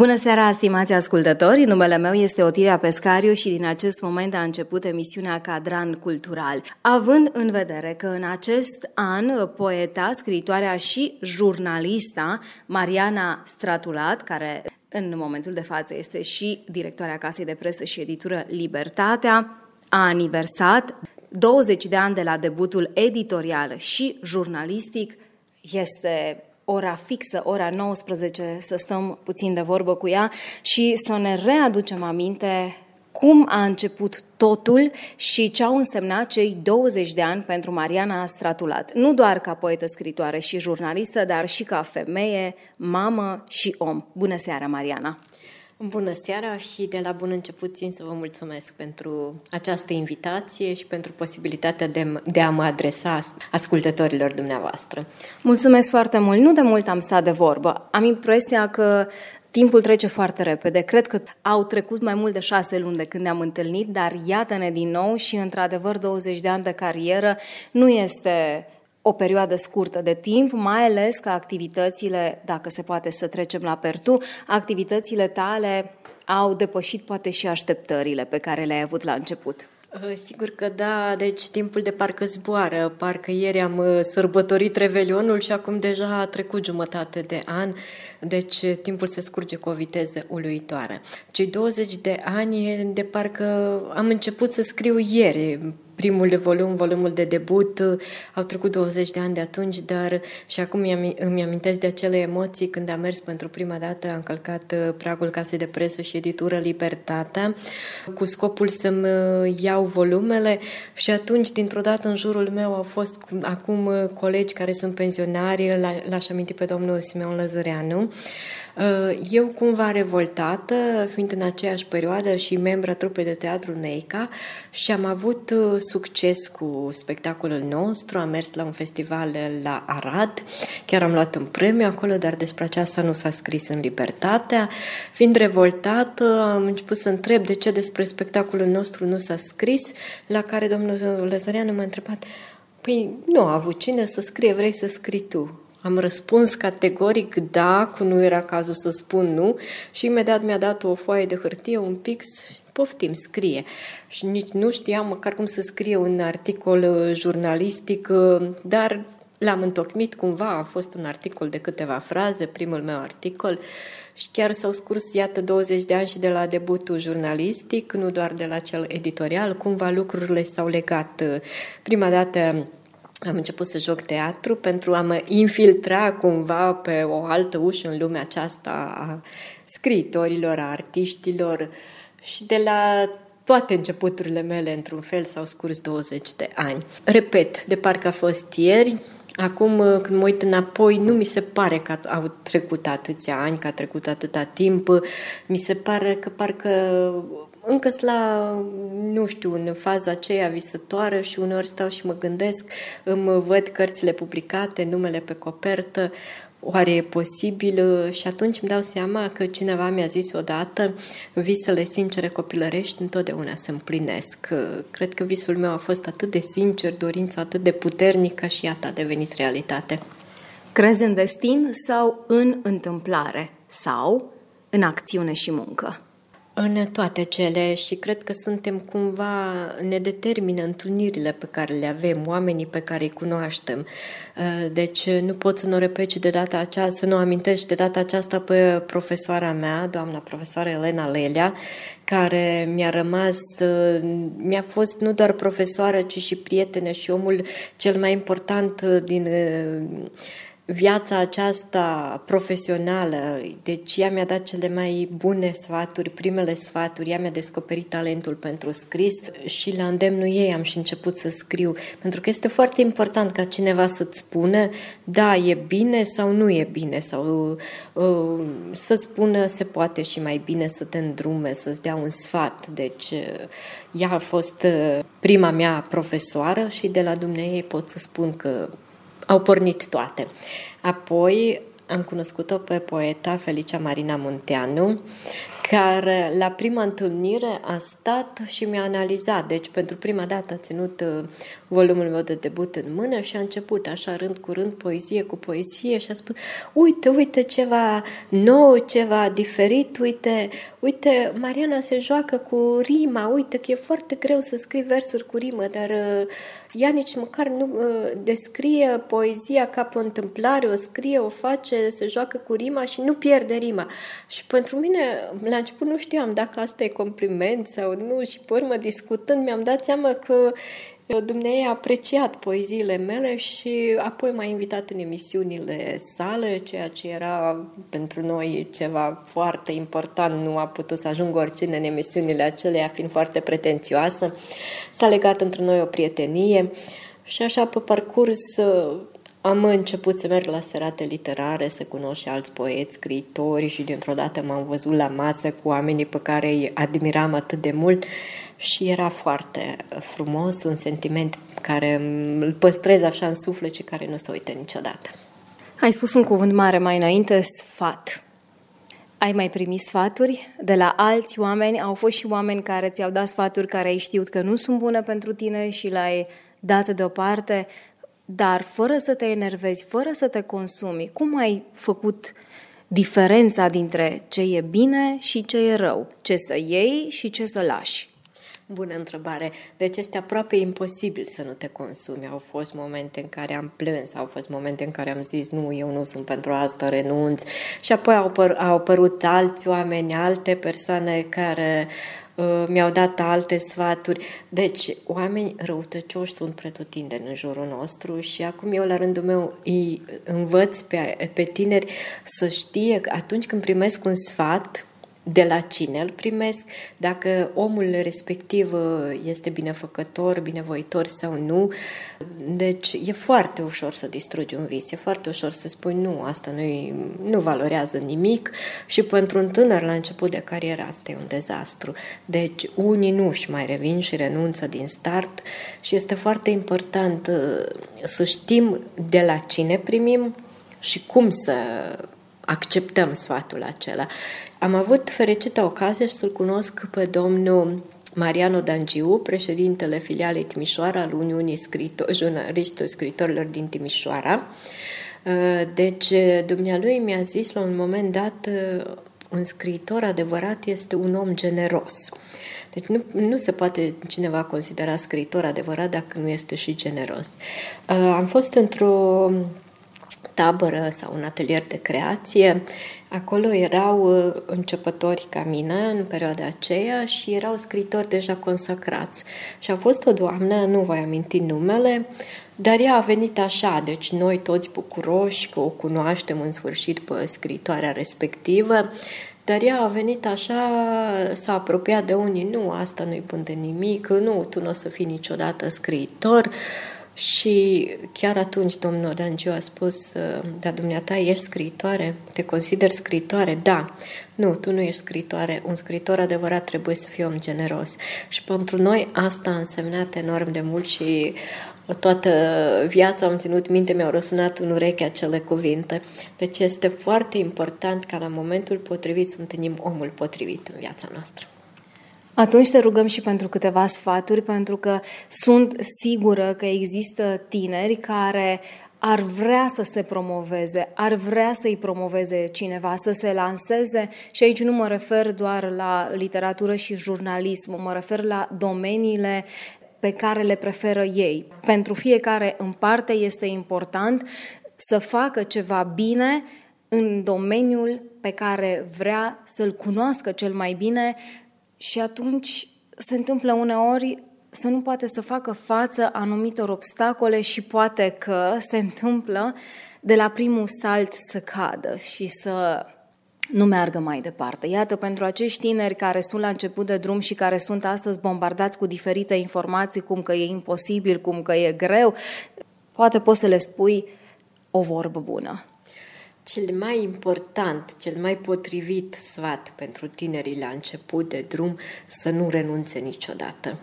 Bună seara, stimați ascultători! Numele meu este Otilia Pescariu și din acest moment a început emisiunea Cadran Cultural. Având în vedere că în acest an poeta, scriitoarea și jurnalista Mariana Stratulat, care în momentul de față este și directoarea Casei de Presă și Editură Libertatea, a aniversat 20 de ani de la debutul editorial și jurnalistic, este ora fixă, ora 19, să stăm puțin de vorbă cu ea și să ne readucem aminte cum a început totul și ce au însemnat cei 20 de ani pentru Mariana Stratulat. Nu doar ca poetă, scritoare și jurnalistă, dar și ca femeie, mamă și om. Bună seara, Mariana! Bună seara și de la bun început țin să vă mulțumesc pentru această invitație și pentru posibilitatea de, de a mă adresa ascultătorilor dumneavoastră. Mulțumesc foarte mult. Nu de mult am stat de vorbă. Am impresia că Timpul trece foarte repede. Cred că au trecut mai mult de șase luni de când ne-am întâlnit, dar iată-ne din nou și, într-adevăr, 20 de ani de carieră nu este o perioadă scurtă de timp, mai ales că activitățile, dacă se poate să trecem la pertu, activitățile tale au depășit poate și așteptările pe care le-ai avut la început. Uh, sigur că da, deci timpul de parcă zboară, parcă ieri am uh, sărbătorit Revelionul și acum deja a trecut jumătate de an, deci uh, timpul se scurge cu o viteză uluitoare. Cei 20 de ani de parcă am început să scriu ieri, primul volum, volumul de debut. Au trecut 20 de ani de atunci, dar și acum îmi amintesc de acele emoții când am mers pentru prima dată, am călcat uh, pragul casei de presă și editură Libertatea, cu scopul să-mi uh, iau volumele și atunci, dintr-o dată, în jurul meu au fost acum uh, colegi care sunt pensionari, l-aș aminti pe domnul Simeon Lăzăreanu, Uh, eu cumva revoltată, fiind în aceeași perioadă și membra trupei de teatru Neica și am avut uh, succes cu spectacolul nostru, am mers la un festival la Arad, chiar am luat un premiu acolo, dar despre aceasta nu s-a scris în Libertatea. Fiind revoltată, am început să întreb de ce despre spectacolul nostru nu s-a scris, la care domnul Lăzăreanu m-a întrebat, Păi nu a avut cine să scrie, vrei să scrii tu. Am răspuns categoric da, cu nu era cazul să spun nu și imediat mi-a dat o foaie de hârtie, un pix, poftim, scrie. Și nici nu știam măcar cum să scrie un articol uh, jurnalistic, uh, dar l-am întocmit cumva, a fost un articol de câteva fraze, primul meu articol, și chiar s-au scurs, iată, 20 de ani și de la debutul jurnalistic, nu doar de la cel editorial, cumva lucrurile s-au legat. Uh, prima dată am început să joc teatru pentru a mă infiltra cumva pe o altă ușă în lumea aceasta a scriitorilor, a artiștilor și de la toate începuturile mele, într-un fel, s-au scurs 20 de ani. Repet, de parcă a fost ieri, Acum, când mă uit înapoi, nu mi se pare că au trecut atâția ani, că a trecut atâta timp. Mi se pare că parcă încă sunt la, nu știu, în faza aceea visătoare și uneori stau și mă gândesc, îmi văd cărțile publicate, numele pe copertă, oare e posibil? Și atunci îmi dau seama că cineva mi-a zis odată, visele sincere copilărești întotdeauna se împlinesc. Cred că visul meu a fost atât de sincer, dorința atât de puternică și iată a devenit realitate. Crezi în destin sau în întâmplare sau în acțiune și muncă? În toate cele și cred că suntem cumva, ne determină întâlnirile pe care le avem, oamenii pe care îi cunoaștem. Uh, deci nu pot să nu repeci de data aceasta, să nu amintești de data aceasta pe profesoara mea, doamna profesoară Elena Lelea, care mi-a rămas, uh, mi-a fost nu doar profesoară, ci și prietenă și omul cel mai important din viața aceasta profesională, deci ea mi-a dat cele mai bune sfaturi, primele sfaturi, ea mi-a descoperit talentul pentru scris și la îndemnul ei am și început să scriu, pentru că este foarte important ca cineva să-ți spună da, e bine sau nu e bine, sau uh, să spună se poate și mai bine să te îndrume, să-ți dea un sfat. Deci uh, ea a fost uh, prima mea profesoară și de la dumneei pot să spun că au pornit toate. Apoi am cunoscut-o pe poeta Felicia Marina Munteanu, care la prima întâlnire a stat și mi-a analizat. Deci, pentru prima dată a ținut uh, volumul meu de debut în mână și a început așa rând cu rând, poezie cu poezie și a spus uite, uite ceva nou, ceva diferit, uite, uite, Mariana se joacă cu rima, uite că e foarte greu să scrii versuri cu rimă, dar uh, ea nici măcar nu uh, descrie poezia ca pe o întâmplare, o scrie, o face, se joacă cu rima și nu pierde rima. Și pentru mine, la început nu știam dacă asta e compliment sau nu și pe urmă discutând mi-am dat seama că Dumnezeu a apreciat poeziile mele și apoi m-a invitat în emisiunile sale, ceea ce era pentru noi ceva foarte important. Nu a putut să ajungă oricine în emisiunile acelea, fiind foarte pretențioasă. S-a legat între noi o prietenie și așa pe parcurs am început să merg la serate literare, să cunosc și alți poeți, scriitori și dintr-o dată m-am văzut la masă cu oamenii pe care îi admiram atât de mult și era foarte frumos, un sentiment care îl păstrez așa în suflet și care nu se uită niciodată. Ai spus un cuvânt mare mai înainte, sfat. Ai mai primit sfaturi de la alți oameni? Au fost și oameni care ți-au dat sfaturi care ai știut că nu sunt bune pentru tine și le-ai dat deoparte, dar fără să te enervezi, fără să te consumi. Cum ai făcut diferența dintre ce e bine și ce e rău? Ce să iei și ce să lași? Bună întrebare. Deci este aproape imposibil să nu te consumi. Au fost momente în care am plâns, au fost momente în care am zis nu, eu nu sunt pentru asta, renunț. Și apoi au, apăr- au apărut alți oameni, alte persoane care uh, mi-au dat alte sfaturi. Deci, oameni răutăcioși sunt pretutindeni în jurul nostru și acum eu, la rândul meu, îi învăț pe, pe tineri să știe că atunci când primesc un sfat, de la cine îl primesc, dacă omul respectiv uh, este binefăcător, binevoitor sau nu. Deci e foarte ușor să distrugi un vis, e foarte ușor să spui nu, asta nu, nu valorează nimic și pentru un tânăr la început de carieră asta e un dezastru. Deci unii nu își mai revin și renunță din start și este foarte important uh, să știm de la cine primim și cum să acceptăm sfatul acela. Am avut fericită ocazie să-l cunosc pe domnul Mariano Dangiu, președintele filialei Timișoara al Uniunii Scritor, Jurnaliștilor Scritorilor din Timișoara. Uh, deci, dumnealui mi-a zis la un moment dat, uh, un scriitor adevărat este un om generos. Deci nu, nu se poate cineva considera scriitor adevărat dacă nu este și generos. Uh, am fost într-o tabără sau un atelier de creație. Acolo erau uh, începători ca mine în perioada aceea și erau scritori deja consacrați. Și a fost o doamnă, nu voi aminti numele, dar ea a venit așa, deci noi toți bucuroși că o cunoaștem în sfârșit pe scritoarea respectivă, dar ea a venit așa, s-a apropiat de unii, nu, asta nu-i pun de nimic, nu, tu nu o să fii niciodată scriitor, și chiar atunci domnul Dangiu a spus, da, dumneata, ești scriitoare? Te consider scriitoare? Da. Nu, tu nu ești scriitoare. Un scriitor adevărat trebuie să fie om generos. Și pentru noi asta a însemnat enorm de mult și toată viața am ținut minte, mi-au răsunat în ureche acele cuvinte. Deci este foarte important ca la momentul potrivit să întâlnim omul potrivit în viața noastră. Atunci te rugăm și pentru câteva sfaturi, pentru că sunt sigură că există tineri care ar vrea să se promoveze, ar vrea să-i promoveze cineva, să se lanseze și aici nu mă refer doar la literatură și jurnalism, mă refer la domeniile pe care le preferă ei. Pentru fiecare în parte este important să facă ceva bine în domeniul pe care vrea să-l cunoască cel mai bine, și atunci se întâmplă uneori să nu poate să facă față anumitor obstacole și poate că se întâmplă de la primul salt să cadă și să nu meargă mai departe. Iată, pentru acești tineri care sunt la început de drum și care sunt astăzi bombardați cu diferite informații, cum că e imposibil, cum că e greu, poate poți să le spui o vorbă bună. Cel mai important, cel mai potrivit sfat pentru tinerii la început de drum să nu renunțe niciodată.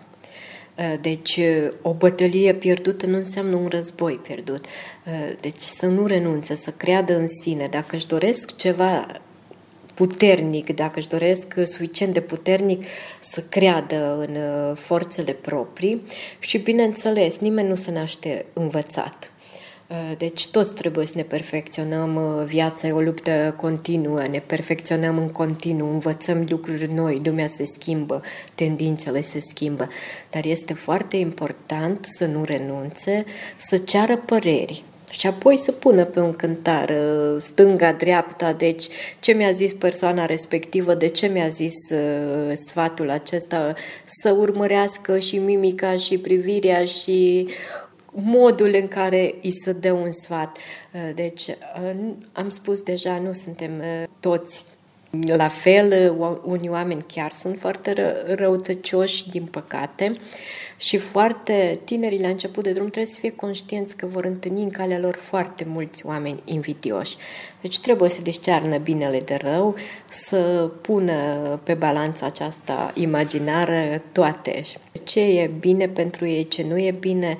Deci, o bătălie pierdută nu înseamnă un război pierdut. Deci, să nu renunțe, să creadă în sine. Dacă își doresc ceva puternic, dacă își doresc suficient de puternic să creadă în uh, forțele proprii și, bineînțeles, nimeni nu se naște învățat. Uh, deci toți trebuie să ne perfecționăm, uh, viața e o luptă continuă, ne perfecționăm în continuu, învățăm lucruri noi, lumea se schimbă, tendințele se schimbă, dar este foarte important să nu renunțe, să ceară păreri, și apoi să pună pe un cântar uh, stânga-dreapta, deci ce mi-a zis persoana respectivă, de ce mi-a zis uh, sfatul acesta, să urmărească și mimica și privirea și modul în care îi se dă un sfat. Uh, deci, am spus deja, nu suntem toți la fel, unii oameni chiar sunt foarte ră- răutăcioși, din păcate, și foarte tinerii la început de drum trebuie să fie conștienți că vor întâlni în calea lor foarte mulți oameni invidioși. Deci trebuie să discearnă binele de rău, să pună pe balanța aceasta imaginară toate. Ce e bine pentru ei, ce nu e bine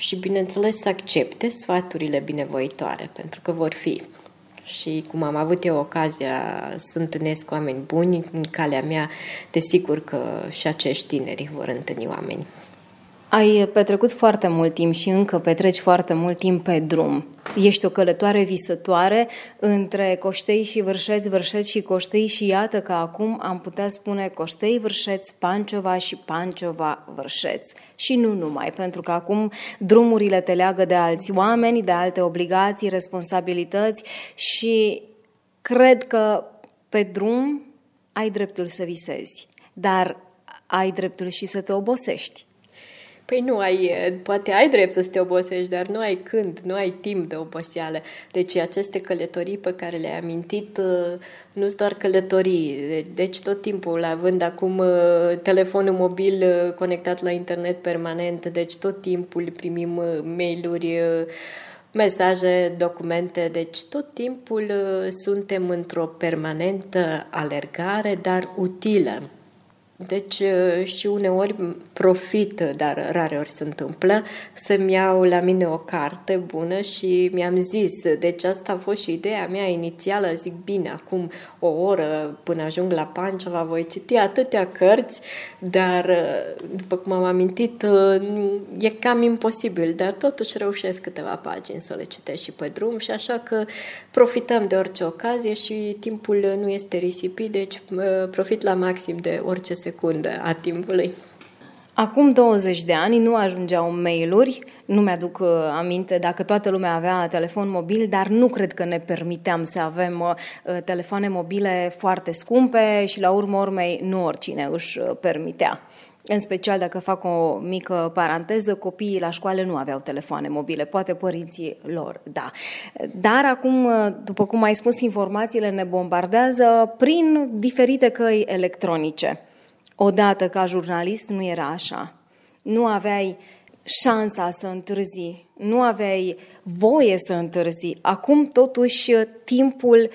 și, bineînțeles, să accepte sfaturile binevoitoare, pentru că vor fi. Și cum am avut eu ocazia să întâlnesc cu oameni buni. În calea mea, desigur că și acești tineri vor întâlni oameni ai petrecut foarte mult timp și încă petreci foarte mult timp pe drum. Ești o călătoare visătoare între Coștei și Vârșeț, Vârșeț și Coștei și iată că acum am putea spune Coștei, Vârșeț, Panciova și Panciova, Vârșeț. Și nu numai, pentru că acum drumurile te leagă de alți oameni, de alte obligații, responsabilități și cred că pe drum ai dreptul să visezi, dar ai dreptul și să te obosești. Păi nu ai, poate ai dreptul să te obosești, dar nu ai când, nu ai timp de oboseală. Deci aceste călătorii pe care le-ai amintit uh, nu sunt doar călătorii. Deci tot timpul, având acum uh, telefonul mobil uh, conectat la internet permanent, deci tot timpul primim mail-uri, mesaje, documente, deci tot timpul suntem într-o permanentă alergare, dar utilă. Deci uh, și uneori profit, dar rare ori se întâmplă, să-mi iau la mine o carte bună și mi-am zis, deci asta a fost și ideea mea inițială, zic bine, acum o oră până ajung la Panceva voi citi atâtea cărți, dar uh, după cum am amintit, uh, e cam imposibil, dar totuși reușesc câteva pagini să le citesc și pe drum și așa că profităm de orice ocazie și timpul nu este risipit, deci profit la maxim de orice se secundă a timpului. Acum 20 de ani nu ajungeau mail-uri, nu mi-aduc uh, aminte dacă toată lumea avea telefon mobil, dar nu cred că ne permiteam să avem uh, telefoane mobile foarte scumpe și la urmă urmei nu oricine își uh, permitea. În special dacă fac o mică paranteză, copiii la școală nu aveau telefoane mobile, poate părinții lor, da. Dar acum, după cum ai spus, informațiile ne bombardează prin diferite căi electronice. Odată ca jurnalist nu era așa. Nu aveai șansa să întârzi, nu aveai voie să întârzi. Acum, totuși, timpul,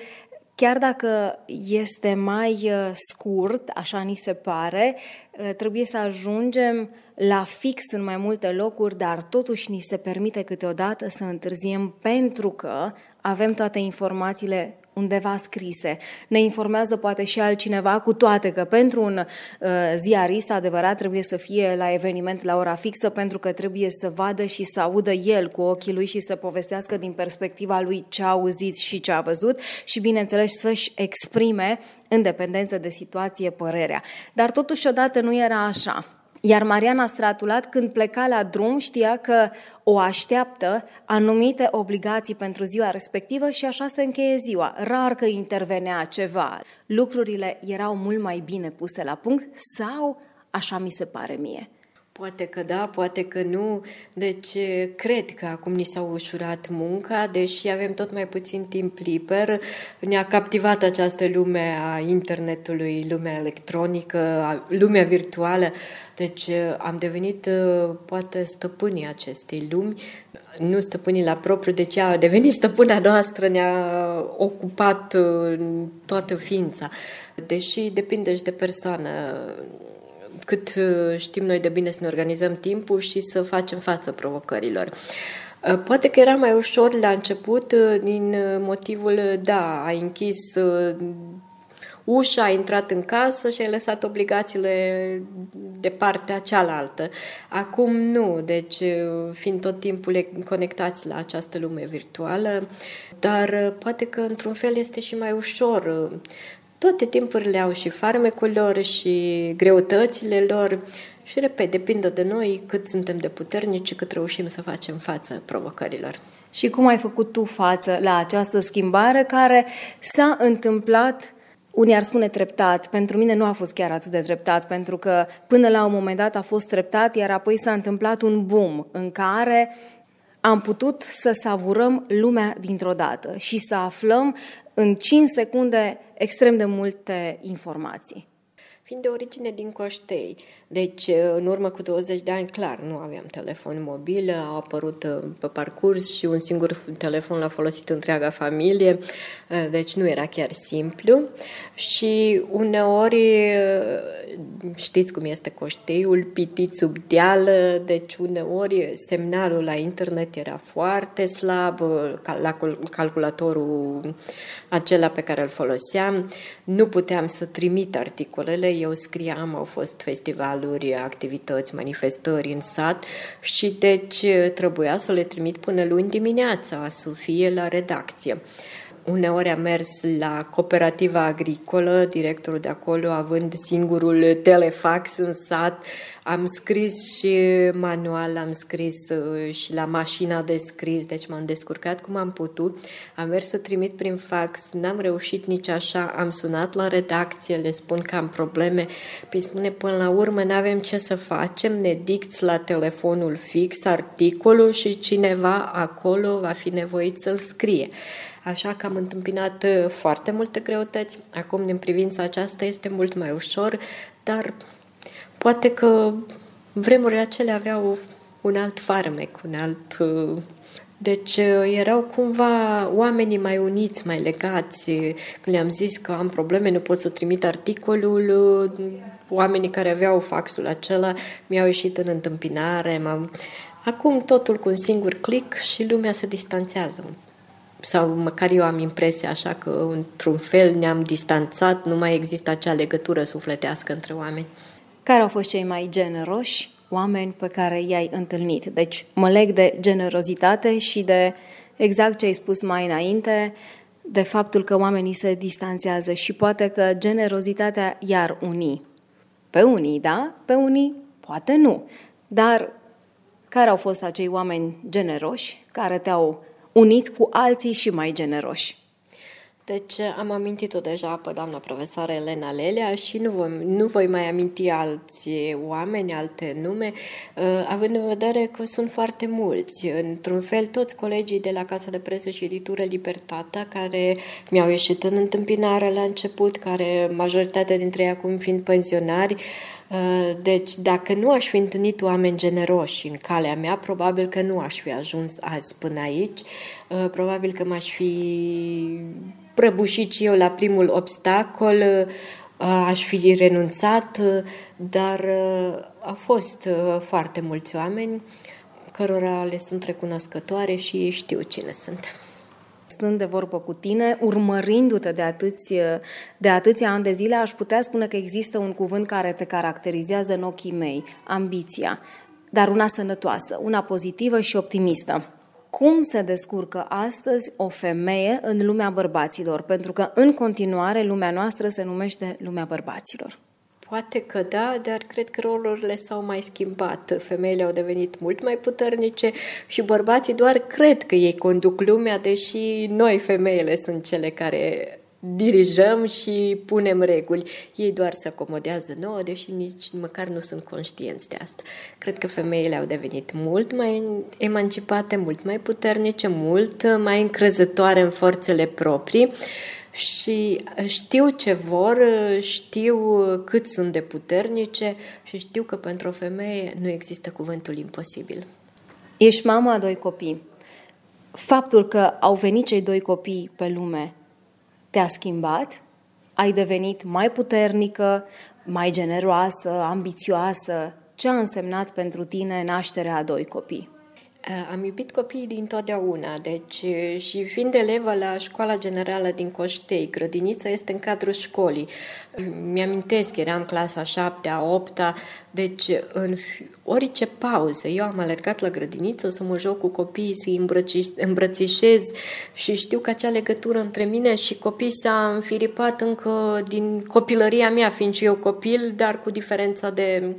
chiar dacă este mai uh, scurt, așa ni se pare, uh, trebuie să ajungem la fix în mai multe locuri, dar totuși ni se permite câteodată să întârziem pentru că avem toate informațiile undeva scrise. Ne informează poate și altcineva, cu toate că pentru un uh, ziarist adevărat trebuie să fie la eveniment la ora fixă, pentru că trebuie să vadă și să audă el cu ochii lui și să povestească din perspectiva lui ce a auzit și ce a văzut și, bineînțeles, să-și exprime în dependență de situație părerea. Dar totuși odată nu era așa. Iar Mariana Stratulat, când pleca la drum, știa că o așteaptă anumite obligații pentru ziua respectivă și așa se încheie ziua. Rar că intervenea ceva. Lucrurile erau mult mai bine puse la punct sau așa mi se pare mie. Poate că da, poate că nu. Deci cred că acum ni s-a ușurat munca, deși avem tot mai puțin timp liber. Ne-a captivat această lume a internetului, lumea electronică, lumea virtuală. Deci am devenit poate stăpânii acestei lumi, nu stăpânii la propriu, deci a devenit stăpâna noastră, ne-a ocupat toată ființa. Deși depinde și de persoană cât uh, știm noi de bine să ne organizăm timpul și să facem față provocărilor. Uh, poate că era mai ușor la început uh, din motivul, da, ai închis ușa, ai intrat în casă și ai lăsat obligațiile de partea cealaltă. Acum nu, deci fiind tot timpul conectați la această lume virtuală, dar poate că într-un fel este și mai ușor toate timpurile au și farmecul lor și greutățile lor și, repet, depinde de noi cât suntem de puternici și cât reușim să facem față provocărilor. Și cum ai făcut tu față la această schimbare care s-a întâmplat unii ar spune treptat, pentru mine nu a fost chiar atât de treptat, pentru că până la un moment dat a fost treptat, iar apoi s-a întâmplat un boom în care am putut să savurăm lumea dintr-o dată și să aflăm în 5 secunde extrem de multe informații. Fiind de origine din Coștei, deci în urmă cu 20 de ani, clar, nu aveam telefon mobil, au apărut uh, pe parcurs și un singur telefon l-a folosit întreaga familie, uh, deci nu era chiar simplu și uneori uh, știți cum este Coșteiul, pitit sub deală, deci uneori semnalul la internet era foarte slab, la calculatorul acela pe care îl foloseam. Nu puteam să trimit articolele, eu scriam, au fost festivaluri, activități, manifestări în sat și deci trebuia să le trimit până luni dimineața, să fie la redacție. Uneori am mers la cooperativa agricolă, directorul de acolo având singurul telefax în sat, am scris și manual, am scris uh, și la mașina de scris, deci m-am descurcat cum am putut. Am mers să trimit prin fax, n-am reușit nici așa, am sunat la redacție, le spun că am probleme, păi spune până la urmă nu avem ce să facem, ne dicți la telefonul fix articolul și cineva acolo va fi nevoit să-l scrie. Așa că am întâmpinat uh, foarte multe greutăți. Acum, din privința aceasta, este mult mai ușor, dar poate că vremurile acelea aveau un alt farmec, un alt... Uh, deci uh, erau cumva oamenii mai uniți, mai legați. Când le-am zis că am probleme, nu pot să trimit articolul, oamenii care aveau faxul acela mi-au ieșit în întâmpinare. M-am... Acum totul cu un singur click și lumea se distanțează sau măcar eu am impresia așa că într-un fel ne-am distanțat, nu mai există acea legătură sufletească între oameni. Care au fost cei mai generoși oameni pe care i-ai întâlnit? Deci mă leg de generozitate și de exact ce ai spus mai înainte, de faptul că oamenii se distanțează și poate că generozitatea iar uni. Pe unii, da? Pe unii, poate nu. Dar care au fost acei oameni generoși care te-au unit cu alții și mai generoși. Deci am amintit-o deja pe doamna profesoară Elena Lelea și nu voi, nu voi mai aminti alți oameni, alte nume, uh, având în vedere că sunt foarte mulți. Într-un fel, toți colegii de la Casa de Presă și Editură Libertatea, care mi-au ieșit în întâmpinare la început, care majoritatea dintre ei acum fiind pensionari, uh, deci, dacă nu aș fi întâlnit oameni generoși în calea mea, probabil că nu aș fi ajuns azi până aici. Uh, probabil că m-aș fi prăbușit și eu la primul obstacol, uh, aș fi renunțat, uh, dar au fost foarte mulți oameni cărora le sunt recunoscătoare și ei știu cine sunt. Stând de vorbă cu tine, urmărindu-te de, atâți, de atâția ani de zile, aș putea spune că există un cuvânt care te caracterizează în ochii mei, ambiția, dar una sănătoasă, una pozitivă și optimistă cum se descurcă astăzi o femeie în lumea bărbaților, pentru că în continuare lumea noastră se numește lumea bărbaților. Poate că da, dar cred că rolurile s-au mai schimbat. Femeile au devenit mult mai puternice și bărbații doar cred că ei conduc lumea, deși noi, femeile, sunt cele care dirijăm și punem reguli. Ei doar se acomodează nouă, deși nici măcar nu sunt conștienți de asta. Cred că femeile au devenit mult mai emancipate, mult mai puternice, mult mai încrezătoare în forțele proprii și știu ce vor, știu cât sunt de puternice și știu că pentru o femeie nu există cuvântul imposibil. Ești mama a doi copii. Faptul că au venit cei doi copii pe lume te-a schimbat? Ai devenit mai puternică, mai generoasă, ambițioasă? Ce a însemnat pentru tine nașterea a doi copii? Eh, am iubit copiii din totdeauna, deci eh, și fiind elevă la școala generală din Coștei, grădinița este în cadrul școlii. Mi-amintesc, eram clasa 7 a 8 deci în orice pauză eu am alergat la grădiniță să mă joc cu copiii, să-i îmbrățișez și știu că acea legătură între mine și copii s-a înfiripat încă din copilăria mea, fiind și eu copil, dar cu diferența de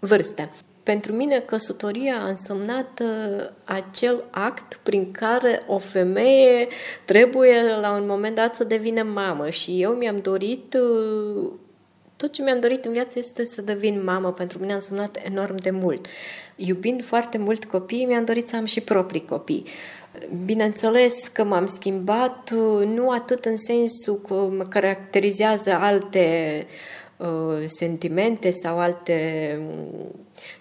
vârstă. Pentru mine, căsătoria a însemnat uh, acel act prin care o femeie trebuie la un moment dat să devină mamă și eu mi-am dorit uh, tot ce mi-am dorit în viață este să devin mamă. Pentru mine a însemnat enorm de mult. Iubind foarte mult copiii, mi-am dorit să am și proprii copii. Bineînțeles că m-am schimbat, uh, nu atât în sensul că mă caracterizează alte uh, sentimente sau alte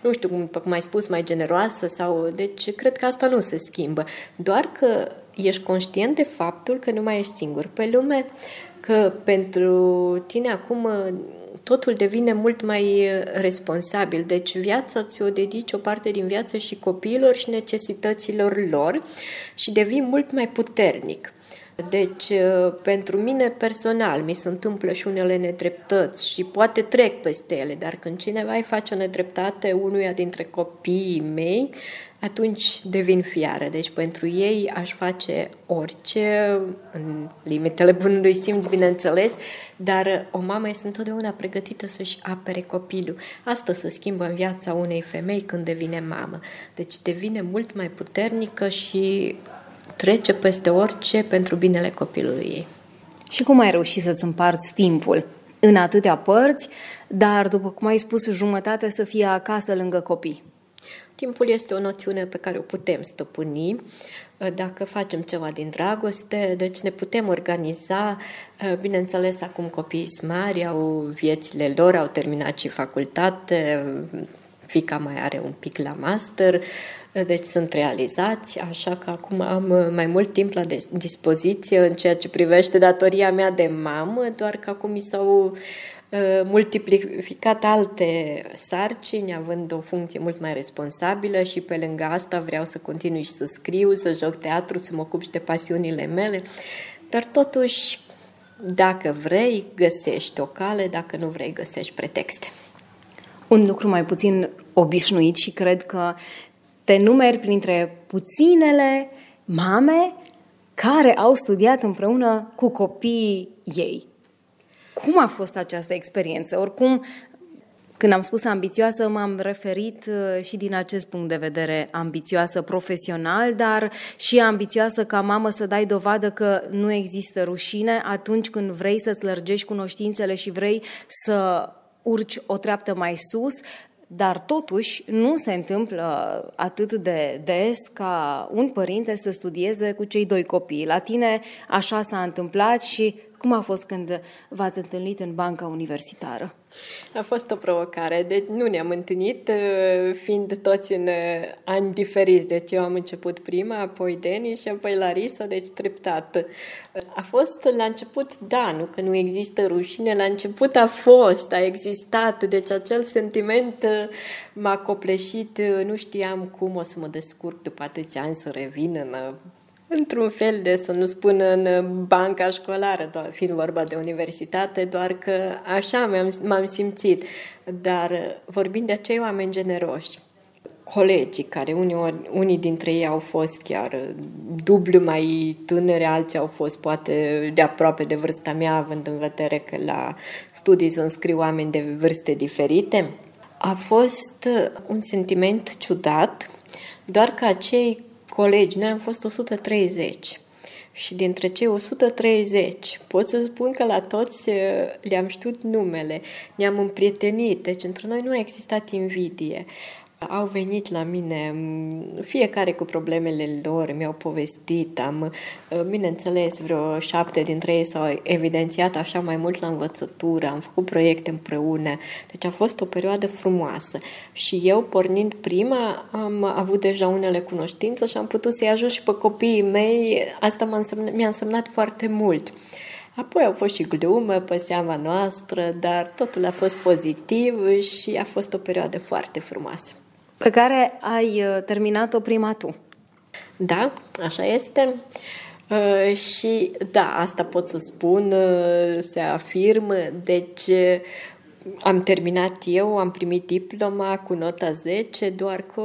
nu știu cum, cum ai spus, mai generoasă sau... Deci, cred că asta nu se schimbă. Doar că ești conștient de faptul că nu mai ești singur pe lume, că pentru tine acum totul devine mult mai responsabil. Deci viața ți-o dedici o parte din viață și copiilor și necesităților lor și devii mult mai puternic. Deci, uh, pentru mine personal, mi se întâmplă și unele nedreptăți și poate trec peste ele, dar când cineva îi face o nedreptate unuia dintre copiii mei, atunci devin fiară. Deci pentru ei aș face orice, în limitele bunului simț, bineînțeles, dar o mamă este întotdeauna pregătită să-și apere copilul. Asta se schimbă în viața unei femei când devine mamă. Deci devine mult mai puternică și trece peste orice pentru binele copilului ei. Și cum ai reușit să-ți împarți timpul în atâtea părți, dar, după cum ai spus, jumătate să fie acasă lângă copii? Timpul este o noțiune pe care o putem stăpâni dacă facem ceva din dragoste, deci ne putem organiza. Bineînțeles, acum copiii sunt mari, au viețile lor, au terminat și facultate, fica mai are un pic la master, deci sunt realizați, așa că acum am mai mult timp la dispoziție în ceea ce privește datoria mea de mamă, doar că acum mi s-au uh, multiplicat alte sarcini, având o funcție mult mai responsabilă și pe lângă asta vreau să continui și să scriu, să joc teatru, să mă ocup și de pasiunile mele, dar totuși, dacă vrei, găsești o cale, dacă nu vrei, găsești pretexte. Un lucru mai puțin obișnuit și cred că te numeri printre puținele mame care au studiat împreună cu copiii ei. Cum a fost această experiență? Oricum, când am spus ambițioasă, m-am referit uh, și din acest punct de vedere ambițioasă profesional, dar și ambițioasă ca mamă să dai dovadă că nu există rușine atunci când vrei să-ți lărgești cunoștințele și vrei să urci o treaptă mai sus, dar totuși nu se întâmplă atât de des ca un părinte să studieze cu cei doi copii. La tine așa s-a întâmplat și cum a fost când v-ați întâlnit în banca universitară? A fost o provocare. Deci nu ne-am întâlnit uh, fiind toți în uh, ani diferiți. Deci eu am început prima, apoi Deni și apoi Larisa, deci treptat. A fost la început, da, nu că nu există rușine, la început a fost, a existat, deci acel sentiment uh, m-a copleșit, nu știam cum o să mă descurc după atâția ani să revin în într-un fel de, să nu spun în banca școlară, doar, fiind vorba de universitate, doar că așa m-am, m-am simțit. Dar vorbind de acei oameni generoși, colegii care unii, unii dintre ei au fost chiar dublu mai tânări, alții au fost poate de aproape de vârsta mea, având în vedere că la studii se înscriu oameni de vârste diferite. A fost un sentiment ciudat, doar că acei colegi, noi am fost 130 și dintre cei 130 pot să spun că la toți uh, le-am știut numele, ne-am împrietenit, deci între noi nu a existat invidie au venit la mine, fiecare cu problemele lor, mi-au povestit, am, uh, bineînțeles, vreo șapte dintre ei s-au evidențiat așa mai mult la învățătură, am făcut proiecte împreună, deci a fost o perioadă frumoasă. Și eu, pornind prima, am avut deja unele cunoștințe și am putut să-i ajut și pe copiii mei, asta m-a însemnat, mi-a însemnat foarte mult. Apoi au fost și glume pe seama noastră, dar totul a fost pozitiv și a fost o perioadă foarte frumoasă pe care ai uh, terminat-o prima tu. Da, așa este. Uh, și da, asta pot să spun, uh, se afirmă. Deci am terminat eu, am primit diploma cu nota 10, doar că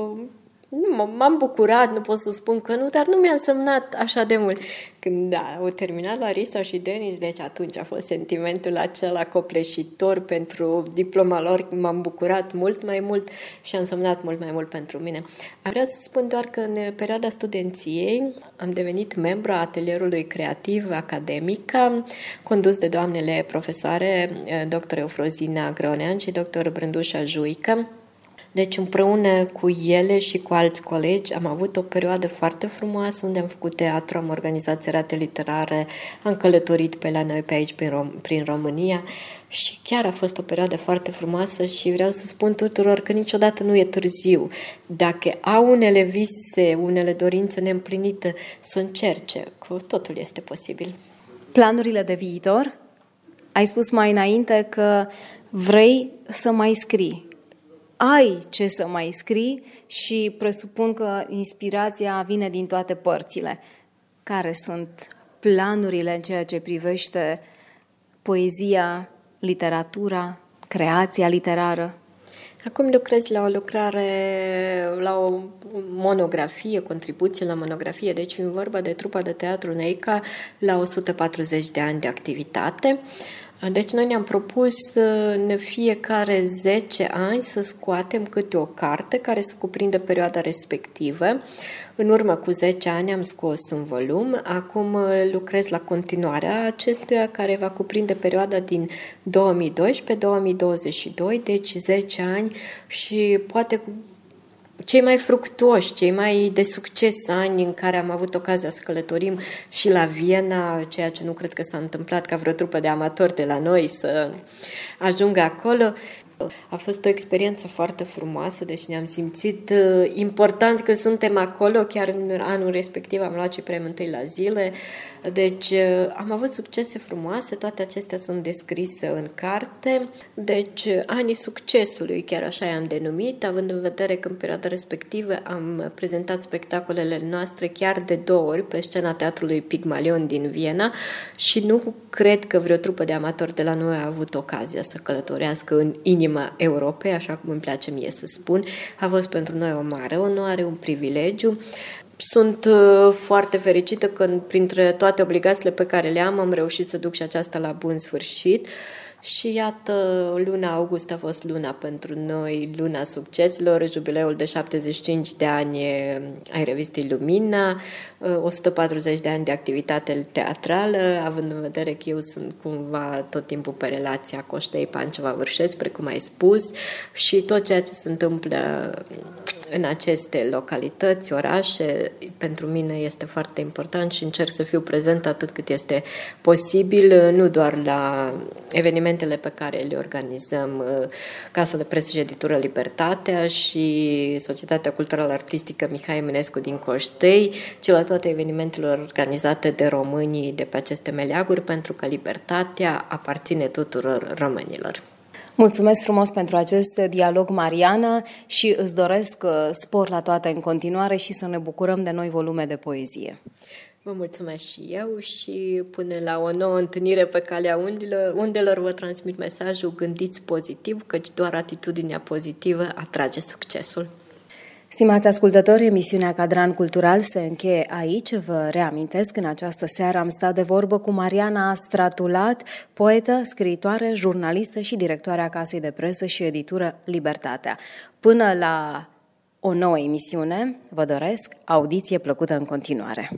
nu, m-am bucurat, nu pot să spun că nu, dar nu mi-a însemnat așa de mult. Când da, au terminat Larisa și Denis, deci atunci a fost sentimentul acela copleșitor pentru diploma lor, m-am bucurat mult mai mult și a însemnat mult mai mult pentru mine. Vreau să spun doar că în perioada studenției am devenit membru a atelierului creativ academic, condus de doamnele profesoare dr. Eufrozina Gronean și dr. Brândușa Juică, deci împreună cu ele și cu alți colegi am avut o perioadă foarte frumoasă unde am făcut teatru, am organizat serate literare, am călătorit pe la noi pe aici prin, Rom- prin România și chiar a fost o perioadă foarte frumoasă și vreau să spun tuturor că niciodată nu e târziu. Dacă au unele vise, unele dorințe neîmplinite, să încerce, că totul este posibil. Planurile de viitor? Ai spus mai înainte că vrei să mai scrii ai ce să mai scrii și presupun că inspirația vine din toate părțile. Care sunt planurile în ceea ce privește poezia, literatura, creația literară? Acum lucrez la o lucrare, la o monografie, contribuție la monografie, deci fiind vorba de trupa de teatru Neica la 140 de ani de activitate. Uh, deci noi ne-am propus în fiecare 10 ani să scoatem câte o carte care să cuprindă perioada respectivă. În urmă cu 10 ani am scos un volum, acum lucrez la continuarea acestuia care va cuprinde perioada din 2012-2022, deci 10 ani și poate cei mai fructuoși, cei mai de succes ani în care am avut ocazia să călătorim și la Viena, ceea ce nu cred că s-a întâmplat ca vreo trupă de amatori de la noi să ajungă acolo. A fost o experiență foarte frumoasă, deci ne-am simțit uh, importanți că suntem acolo, chiar în anul respectiv am luat și premiul întâi la zile, deci uh, am avut succese frumoase, toate acestea sunt descrise în carte, deci uh, anii succesului, chiar așa i-am denumit, având în vedere că în perioada respectivă am prezentat spectacolele noastre chiar de două ori pe scena Teatrului Pigmalion din Viena și nu cred că vreo trupă de amatori de la noi a avut ocazia să călătorească în inima inima Europei, așa cum îmi place mie să spun. A fost pentru noi o mare onoare, un privilegiu. Sunt uh, foarte fericită că printre toate obligațiile pe care le am, am reușit să duc și aceasta la bun sfârșit. Și iată, luna august a fost luna pentru noi, luna succeselor, jubileul de 75 de ani ai revistei Lumina, 140 de ani de activitate teatrală, având în vedere că eu sunt cumva tot timpul pe relația Coștei Panceva Vârșeț, precum ai spus, și tot ceea ce se întâmplă în aceste localități, orașe, pentru mine este foarte important și încerc să fiu prezent atât cât este posibil, nu doar la evenimentele pe care le organizăm, uh, Casa de Presă și Editură Libertatea și Societatea Culturală Artistică Mihai Eminescu din Coștei, ci la toate evenimentele organizate de românii de pe aceste meleaguri, pentru că libertatea aparține tuturor românilor. Mulțumesc frumos pentru acest dialog, Mariana, și îți doresc uh, spor la toate în continuare și să ne bucurăm de noi volume de poezie. Vă mulțumesc și eu și până la o nouă întâlnire pe calea undelor, undelor vă transmit mesajul gândiți pozitiv, căci doar atitudinea pozitivă atrage succesul. Stimați ascultători, emisiunea Cadran Cultural se încheie aici. Vă reamintesc, în această seară am stat de vorbă cu Mariana Stratulat, poetă, scriitoare, jurnalistă și directoarea Casei de Presă și Editură Libertatea. Până la o nouă emisiune, vă doresc audiție plăcută în continuare.